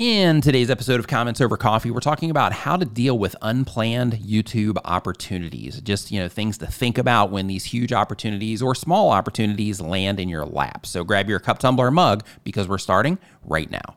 In today's episode of Comments Over Coffee, we're talking about how to deal with unplanned YouTube opportunities. Just, you know, things to think about when these huge opportunities or small opportunities land in your lap. So grab your cup, tumbler, mug because we're starting right now.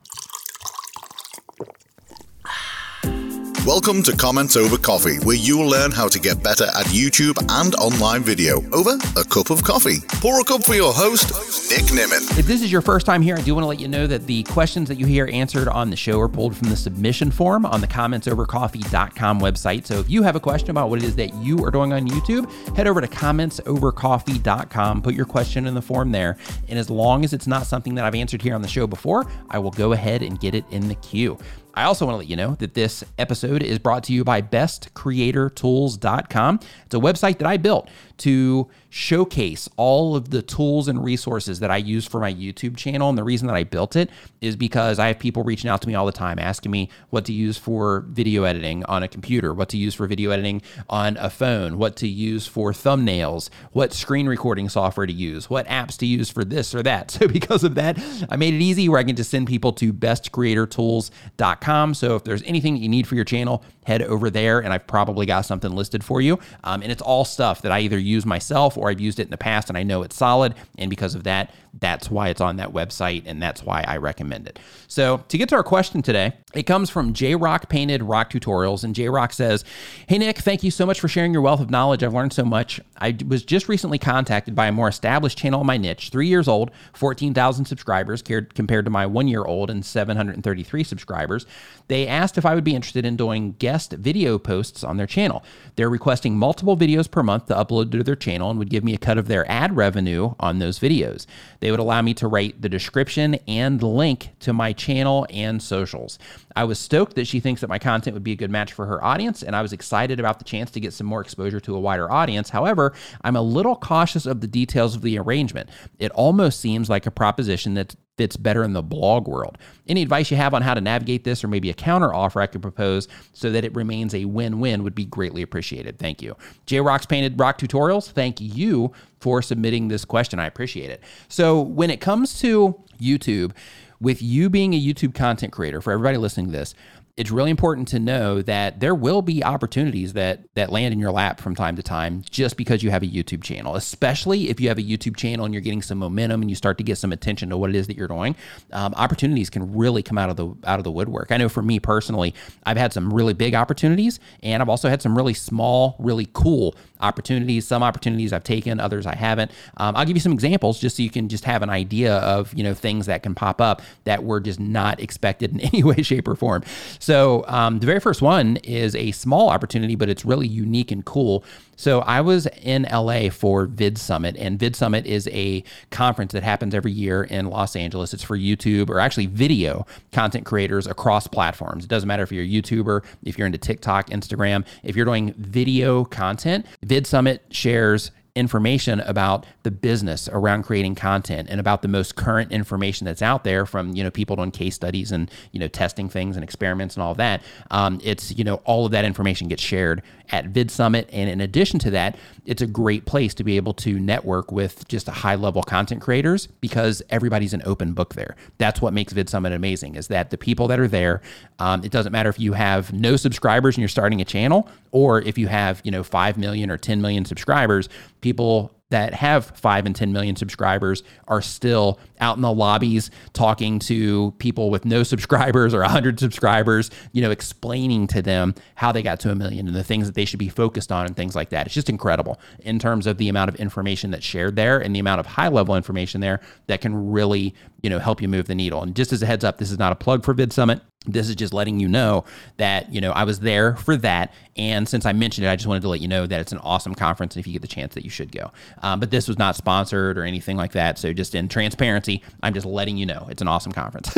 Welcome to Comments Over Coffee, where you'll learn how to get better at YouTube and online video over a cup of coffee. Pour a cup for your host, Nick Nimmin. If this is your first time here, I do want to let you know that the questions that you hear answered on the show are pulled from the submission form on the commentsovercoffee.com website. So if you have a question about what it is that you are doing on YouTube, head over to commentsovercoffee.com, put your question in the form there. And as long as it's not something that I've answered here on the show before, I will go ahead and get it in the queue. I also want to let you know that this episode is brought to you by bestcreatortools.com. It's a website that I built to showcase all of the tools and resources that I use for my YouTube channel. And the reason that I built it is because I have people reaching out to me all the time asking me what to use for video editing on a computer, what to use for video editing on a phone, what to use for thumbnails, what screen recording software to use, what apps to use for this or that. So, because of that, I made it easy where I can just send people to bestcreatortools.com. So, if there's anything you need for your channel, head over there and I've probably got something listed for you. Um, and it's all stuff that I either use myself or I've used it in the past and I know it's solid. And because of that, that's why it's on that website and that's why I recommend it. So to get to our question today, it comes from J Rock Painted Rock Tutorials. And J Rock says, Hey Nick, thank you so much for sharing your wealth of knowledge. I've learned so much. I was just recently contacted by a more established channel in my niche, three years old, 14,000 subscribers compared to my one year old and 733 subscribers. They asked if I would be interested in doing guest video posts on their channel. They're requesting multiple videos per month to upload to their channel and would give me a cut of their ad revenue on those videos. They would allow me to write the description and link to my channel and socials. I was stoked that she thinks that my content would be a good match for her audience, and I was excited about the chance to get some more exposure to a wider audience. However, I'm a little cautious of the details of the arrangement. It almost seems like a proposition that fits better in the blog world. Any advice you have on how to navigate this, or maybe a counter offer I could propose so that it remains a win win, would be greatly appreciated. Thank you. J Rock's Painted Rock Tutorials, thank you for submitting this question. I appreciate it. So, when it comes to YouTube, with you being a YouTube content creator, for everybody listening to this, it's really important to know that there will be opportunities that that land in your lap from time to time just because you have a YouTube channel, especially if you have a YouTube channel and you're getting some momentum and you start to get some attention to what it is that you're doing. Um, opportunities can really come out of the out of the woodwork. I know for me personally, I've had some really big opportunities, and I've also had some really small, really cool opportunities. Some opportunities I've taken, others I haven't. Um, I'll give you some examples just so you can just have an idea of you know things that can pop up that were just not expected in any way, shape, or form. So um, the very first one is a small opportunity, but it's really unique and cool. So I was in LA for Vid Summit, and Vid Summit is a conference that happens every year in Los Angeles. It's for YouTube or actually video content creators across platforms. It doesn't matter if you're a YouTuber, if you're into TikTok, Instagram, if you're doing video content, Vid Summit shares information about the business around creating content and about the most current information that's out there from you know people doing case studies and you know testing things and experiments and all of that um, it's you know all of that information gets shared at vid summit. And in addition to that it's a great place to be able to network with just a high level content creators because everybody's an open book there. That's what makes vid summit amazing is that the people that are there um, it doesn't matter if you have no subscribers and you're starting a channel or if you have you know 5 million or 10 million subscribers people that have 5 and 10 million subscribers are still out in the lobbies talking to people with no subscribers or 100 subscribers, you know, explaining to them how they got to a million and the things that they should be focused on and things like that. It's just incredible in terms of the amount of information that's shared there and the amount of high level information there that can really, you know, help you move the needle. And just as a heads up, this is not a plug for Vid Summit this is just letting you know that you know I was there for that, and since I mentioned it, I just wanted to let you know that it's an awesome conference, and if you get the chance, that you should go. Um, but this was not sponsored or anything like that, so just in transparency, I'm just letting you know it's an awesome conference.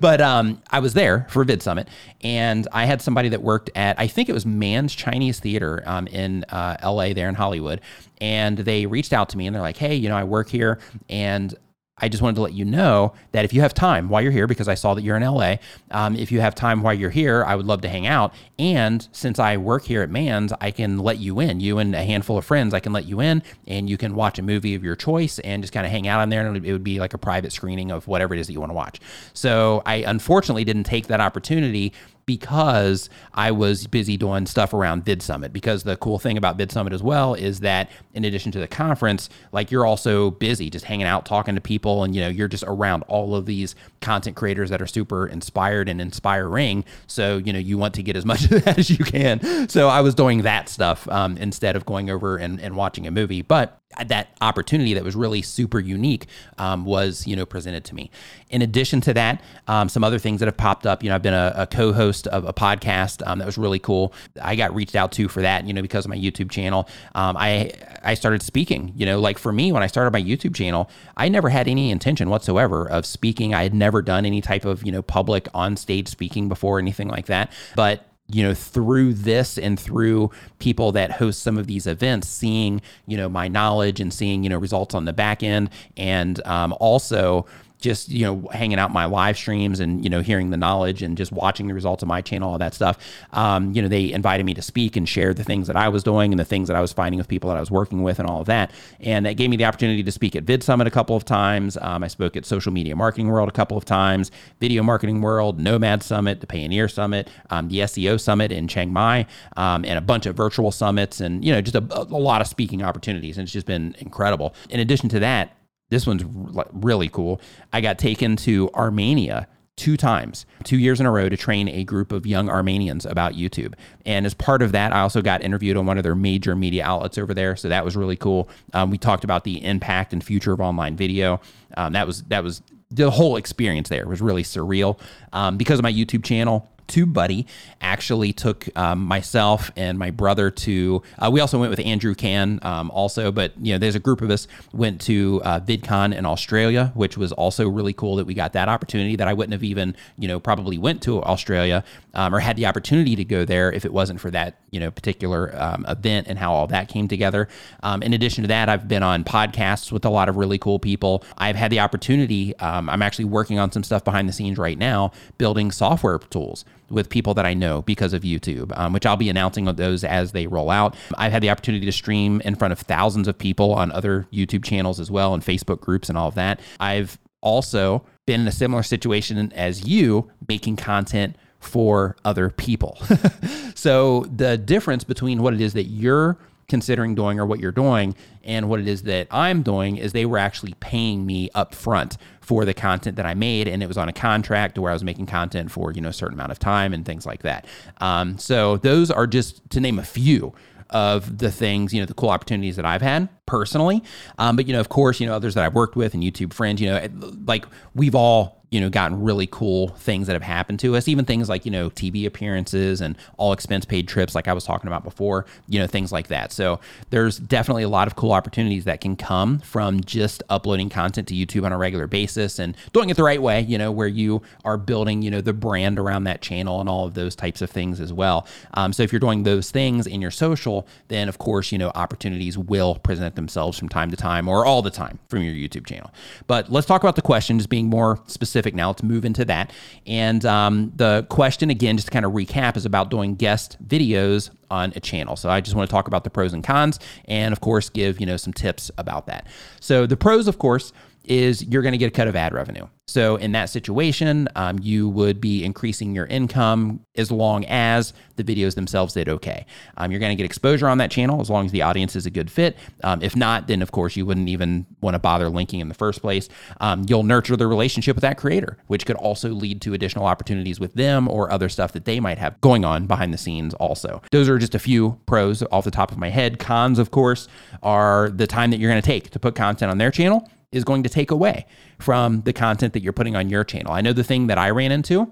but um, I was there for Vid Summit, and I had somebody that worked at I think it was Mann's Chinese Theater um, in uh, L.A. there in Hollywood, and they reached out to me and they're like, "Hey, you know, I work here, and I just wanted to let you know that if you have time while you're here, because I saw that you're in LA, um, if you have time while you're here, I would love to hang out. And since I work here at Mann's, I can let you in, you and a handful of friends, I can let you in and you can watch a movie of your choice and just kind of hang out in there. And it would be like a private screening of whatever it is that you want to watch. So I unfortunately didn't take that opportunity because I was busy doing stuff around Vid Summit. Because the cool thing about Vid Summit as well is that in addition to the conference, like you're also busy just hanging out, talking to people, and you know, you're just around all of these content creators that are super inspired and inspiring. So, you know, you want to get as much of that as you can. So I was doing that stuff um, instead of going over and, and watching a movie. But that opportunity that was really super unique um, was you know presented to me. In addition to that um, some other things that have popped up you know i've been a, a co-host of a podcast um, that was really cool. I got reached out to for that you know because of my youtube channel. Um, i i started speaking you know like for me when i started my youtube channel i never had any intention whatsoever of speaking. I had never done any type of you know public on stage speaking before anything like that. But you know, through this and through people that host some of these events, seeing, you know, my knowledge and seeing, you know, results on the back end. And um, also just you know hanging out my live streams and you know hearing the knowledge and just watching the results of my channel all that stuff. Um, you know they invited me to speak and share the things that i was doing and the things that i was finding with people that i was working with and all of that. And that gave me the opportunity to speak at vid summit a couple of times. Um, i spoke at social media marketing world a couple of times video marketing world nomad summit the pioneer summit um, the seo summit in chiang mai um, and a bunch of virtual summits and you know just a, a lot of speaking opportunities. And it's just been incredible. In addition to that this one's really cool. I got taken to Armenia two times, two years in a row to train a group of young Armenians about YouTube. And as part of that, I also got interviewed on one of their major media outlets over there. So that was really cool. Um, we talked about the impact and future of online video. Um, that was that was the whole experience there was really surreal um, because of my YouTube channel. TubeBuddy actually took um, myself and my brother to. Uh, we also went with Andrew Can um, also, but you know, there's a group of us went to uh, VidCon in Australia, which was also really cool that we got that opportunity. That I wouldn't have even you know probably went to Australia um, or had the opportunity to go there if it wasn't for that you know particular um, event and how all that came together. Um, in addition to that, I've been on podcasts with a lot of really cool people. I've had the opportunity. Um, I'm actually working on some stuff behind the scenes right now, building software tools with people that I know because of YouTube, um, which I'll be announcing those as they roll out. I've had the opportunity to stream in front of thousands of people on other YouTube channels as well and Facebook groups and all of that. I've also been in a similar situation as you making content for other people. so the difference between what it is that you're considering doing or what you're doing and what it is that I'm doing is they were actually paying me up front for the content that I made and it was on a contract where I was making content for you know a certain amount of time and things like that. Um, so those are just to name a few of the things, you know, the cool opportunities that I've had personally. Um, but, you know, of course, you know, others that I've worked with and YouTube friends, you know, like we've all you know, gotten really cool things that have happened to us. Even things like, you know, TV appearances and all expense paid trips, like I was talking about before, you know, things like that. So there's definitely a lot of cool opportunities that can come from just uploading content to YouTube on a regular basis and doing it the right way, you know, where you are building, you know, the brand around that channel and all of those types of things as well. Um, so if you're doing those things in your social, then of course, you know, opportunities will present themselves from time to time or all the time from your YouTube channel. But let's talk about the question, just being more specific specific now. Let's move into that. And um, the question, again, just to kind of recap, is about doing guest videos on a channel. So I just want to talk about the pros and cons, and of course, give you know some tips about that. So the pros, of course, is you're going to get a cut of ad revenue. So in that situation, um, you would be increasing your income as long as the videos themselves did okay. Um, you're going to get exposure on that channel as long as the audience is a good fit. Um, if not, then of course you wouldn't even want to bother linking in the first place. Um, you'll nurture the relationship with that creator, which could also lead to additional opportunities with them or other stuff that they might have going on behind the scenes. Also, those are just a few pros off the top of my head. Cons, of course, are the time that you're going to take to put content on their channel is going to take away from the content that you're putting on your channel. I know the thing that I ran into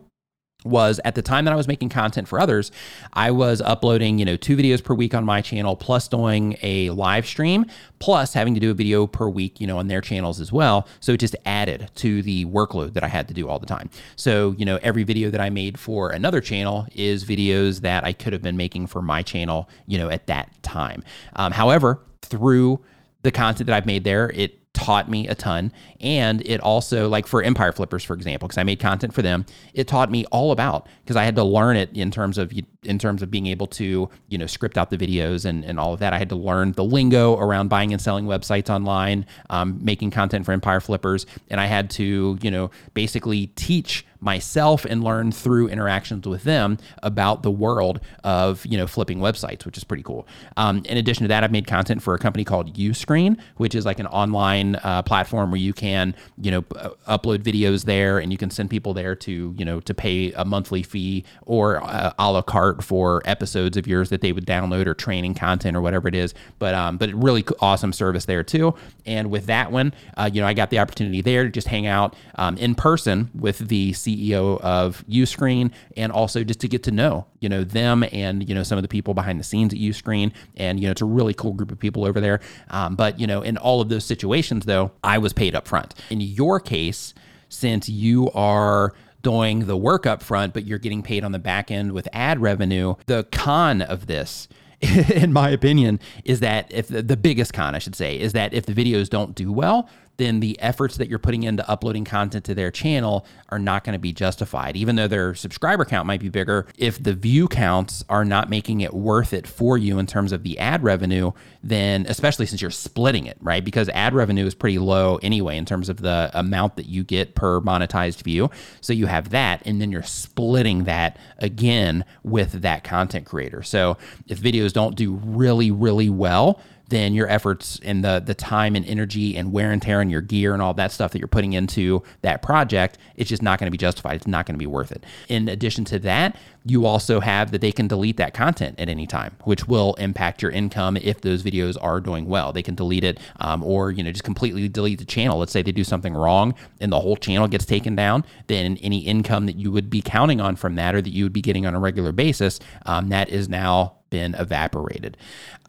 was at the time that I was making content for others, I was uploading, you know, two videos per week on my channel, plus doing a live stream, plus having to do a video per week, you know, on their channels as well. So it just added to the workload that I had to do all the time. So, you know, every video that I made for another channel is videos that I could have been making for my channel, you know, at that time. Um, however, through the content that I've made there, it taught me a ton. And it also, like for Empire Flippers, for example, because I made content for them, it taught me all about because I had to learn it in terms of in terms of being able to, you know, script out the videos and, and all of that. I had to learn the lingo around buying and selling websites online, um, making content for Empire Flippers. And I had to, you know, basically teach myself and learn through interactions with them about the world of you know flipping websites, which is pretty cool. Um, in addition to that, I've made content for a company called Uscreen, which is like an online uh, platform where you can you know p- upload videos there and you can send people there to you know to pay a monthly fee or uh, a la carte for episodes of yours that they would download or training content or whatever it is. But um, but really awesome service there too. And with that one, uh, you know, I got the opportunity there to just hang out um, in person with the CEO of Uscreen, and also just to get to know you know them and you know some of the people behind the scenes at Uscreen, and you know it's a really cool group of people over there. Um, but you know, in all of those situations, though, I was paid up front. In your case, since you are doing the work up front, but you're getting paid on the back end with ad revenue, the con of this in my opinion, is that if the, the, biggest con, I should say, is that if the videos don't do well, then the efforts that you're putting into uploading content to their channel are not going to be justified. Even though their subscriber count might be bigger, if the view counts are not making it worth it for you in terms of the ad revenue, then especially since you're splitting it, right? Because ad revenue is pretty low anyway in terms of the amount that you get per monetized view. So you have that, and then you're splitting that again with that content creator. So if videos don't do really, really well, then your efforts and the the time and energy and wear and tear on your gear and all that stuff that you're putting into that project, it's just not going to be justified. It's not going to be worth it. In addition to that, you also have that they can delete that content at any time, which will impact your income if those videos are doing well. They can delete it um, or you know just completely delete the channel. Let's say they do something wrong and the whole channel gets taken down, then any income that you would be counting on from that or that you would be getting on a regular basis, um, that is now been evaporated.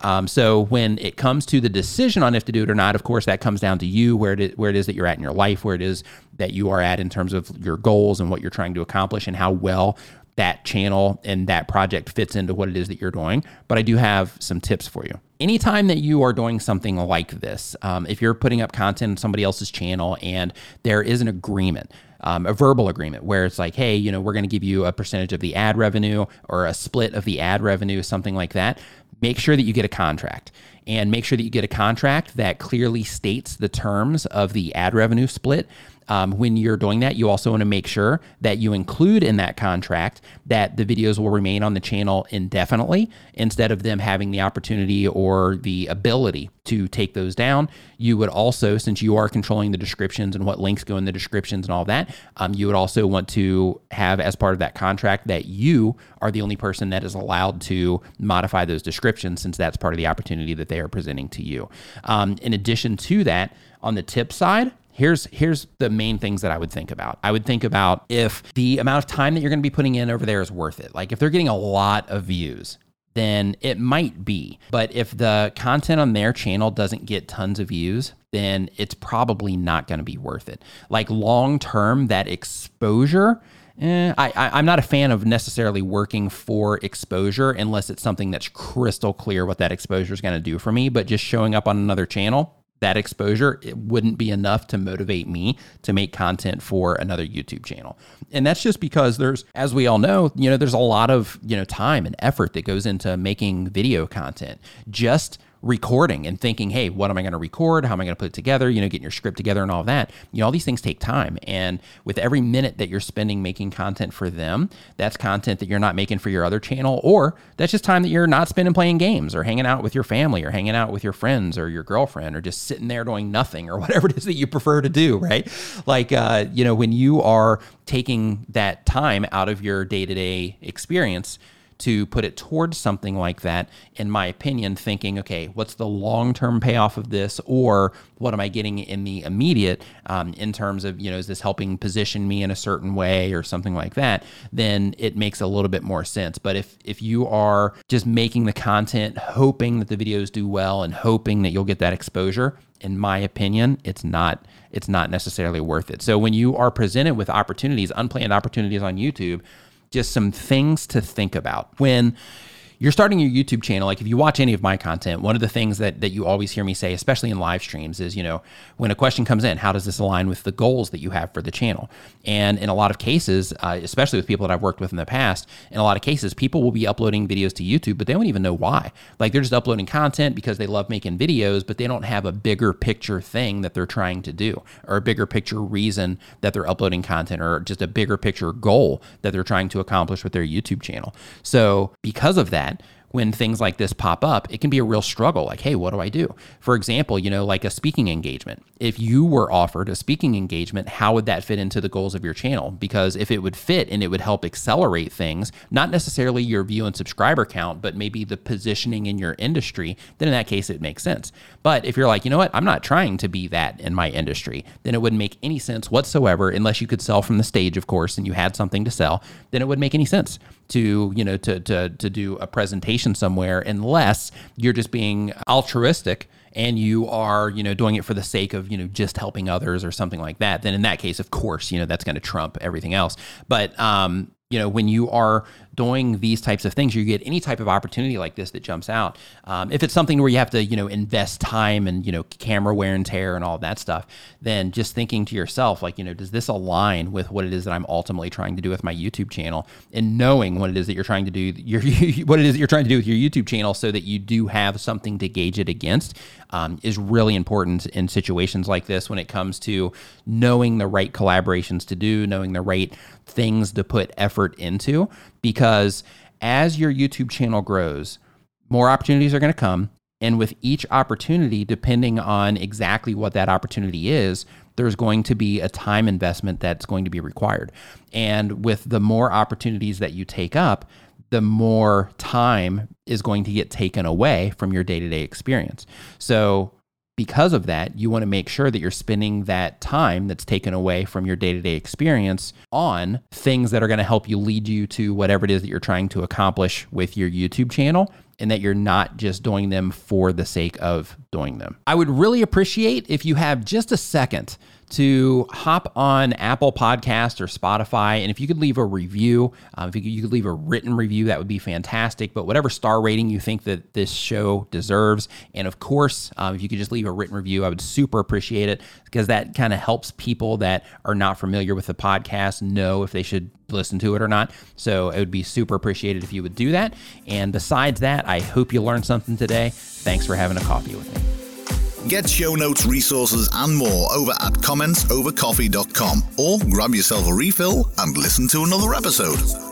Um, so when it comes to the decision on if to do it or not, of course, that comes down to you, where it is, where it is that you're at in your life, where it is that you are at in terms of your goals and what you're trying to accomplish, and how well that channel and that project fits into what it is that you're doing. But I do have some tips for you. Anytime that you are doing something like this, um, if you're putting up content on somebody else's channel and there is an agreement, um, a verbal agreement where it's like, hey, you know, we're going to give you a percentage of the ad revenue or a split of the ad revenue, something like that. Make sure that you get a contract and make sure that you get a contract that clearly states the terms of the ad revenue split um, when you're doing that, you also want to make sure that you include in that contract that the videos will remain on the channel indefinitely instead of them having the opportunity or the ability to take those down. You would also, since you are controlling the descriptions and what links go in the descriptions and all that, um, you would also want to have as part of that contract that you are the only person that is allowed to modify those descriptions since that's part of the opportunity that they are presenting to you. Um, in addition to that, on the tip side, here's here's the main things that I would think about. I would think about if the amount of time that you're going to be putting in over there is worth it. Like if they're getting a lot of views, then it might be. But if the content on their channel doesn't get tons of views, then it's probably not going to be worth it. Like long term, that exposure. Eh, I, I, am not a fan of necessarily working for exposure unless it's something that's crystal clear what that exposure is going to do for me. But just showing up on another channel, that exposure, it wouldn't be enough to motivate me to make content for another YouTube channel. And that's just because there's, as we all know, you know, there's a lot of, you know, time and effort that goes into making video content. Just recording and thinking, hey, what am I going to record? How am I going to put it together? You know, getting your script together and all that. You know, all these things take time. And with every minute that you're spending making content for them, that's content that you're not making for your other channel, or that's just time that you're not spending playing games or hanging out with your family or hanging out with your friends or your girlfriend or just sitting there doing nothing or whatever it is that you prefer to do, right? Like, uh, you know, when you are taking that time out of your day to day experience, to put it towards something like that, in my opinion, thinking, okay, what's the long term payoff of this? Or what am I getting in the immediate um, in terms of, you know, is this helping position me in a certain way or something like that? Then it makes a little bit more sense. But if, if you are just making the content, hoping that the videos do well and hoping that you'll get that exposure, in my opinion, it's not it's not necessarily worth it. So when you are presented with opportunities, unplanned opportunities on YouTube, just some things to think about. When you're starting your YouTube channel, like if you watch any of my content, one of the things that that you always hear me say, especially in live streams, is you know when a question comes in, how does this align with the goals that you have for the channel? And in a lot of cases, uh, especially with people that I've worked with in the past, in a lot of cases, people will be uploading videos to YouTube, but they don't even know why. Like they're just uploading content because they love making videos, but they don't have a bigger picture thing that they're trying to do, or a bigger picture reason that they're uploading content, or just a bigger picture goal that they're trying to accomplish with their YouTube channel. So because of that, when things like this pop up, it can be a real struggle. Like, hey, what do I do? For example, you know, like a speaking engagement. If you were offered a speaking engagement, how would that fit into the goals of your channel? Because if it would fit and it would help accelerate things, not necessarily your view and subscriber count, but maybe the positioning in your industry, then in that case, it makes sense. But if you're like, you know what, I'm not trying to be that in my industry, then it wouldn't make any sense whatsoever unless you could sell from the stage, of course, and you had something to sell, then it wouldn't make any sense to, you know, to, to, to do a presentation somewhere unless you're just being altruistic and you are you know doing it for the sake of you know just helping others or something like that then in that case of course you know that's going to trump everything else. But um you know, when you are doing these types of things, you get any type of opportunity like this that jumps out. Um, if it's something where you have to, you know, invest time and, you know, camera wear and tear and all that stuff, then just thinking to yourself, like, you know, does this align with what it is that I'm ultimately trying to do with my YouTube channel and knowing what it is that you're trying to do, your, what it is that you're trying to do with your YouTube channel so that you do have something to gauge it against um, is really important in situations like this when it comes to knowing the right collaborations to do, knowing the right things to put effort into because as your YouTube channel grows, more opportunities are going to come. And with each opportunity, depending on exactly what that opportunity is, there's going to be a time investment that's going to be required. And with the more opportunities that you take up, the more time is going to get taken away from your day to day experience. So, because of that, you want to make sure that you're spending that time that's taken away from your day to day experience on things that are going to help you lead you to whatever it is that you're trying to accomplish with your YouTube channel and that you're not just doing them for the sake of doing them. I would really appreciate if you have just a second to hop on Apple Podcast or Spotify. And if you could leave a review, um, if you could, leave a written review, that would be fantastic. But whatever star rating you think that this show deserves. And of course, um, if you could just leave a written review, I would super appreciate it because that kind of helps people that are not familiar with the podcast know if they should listen to it or not. So it would be super appreciated if you would do that. And besides that, I hope you learned something today. Thanks for having a coffee with me. Get show notes, resources, and more over at commentsovercoffee.com or grab yourself a refill and listen to another episode.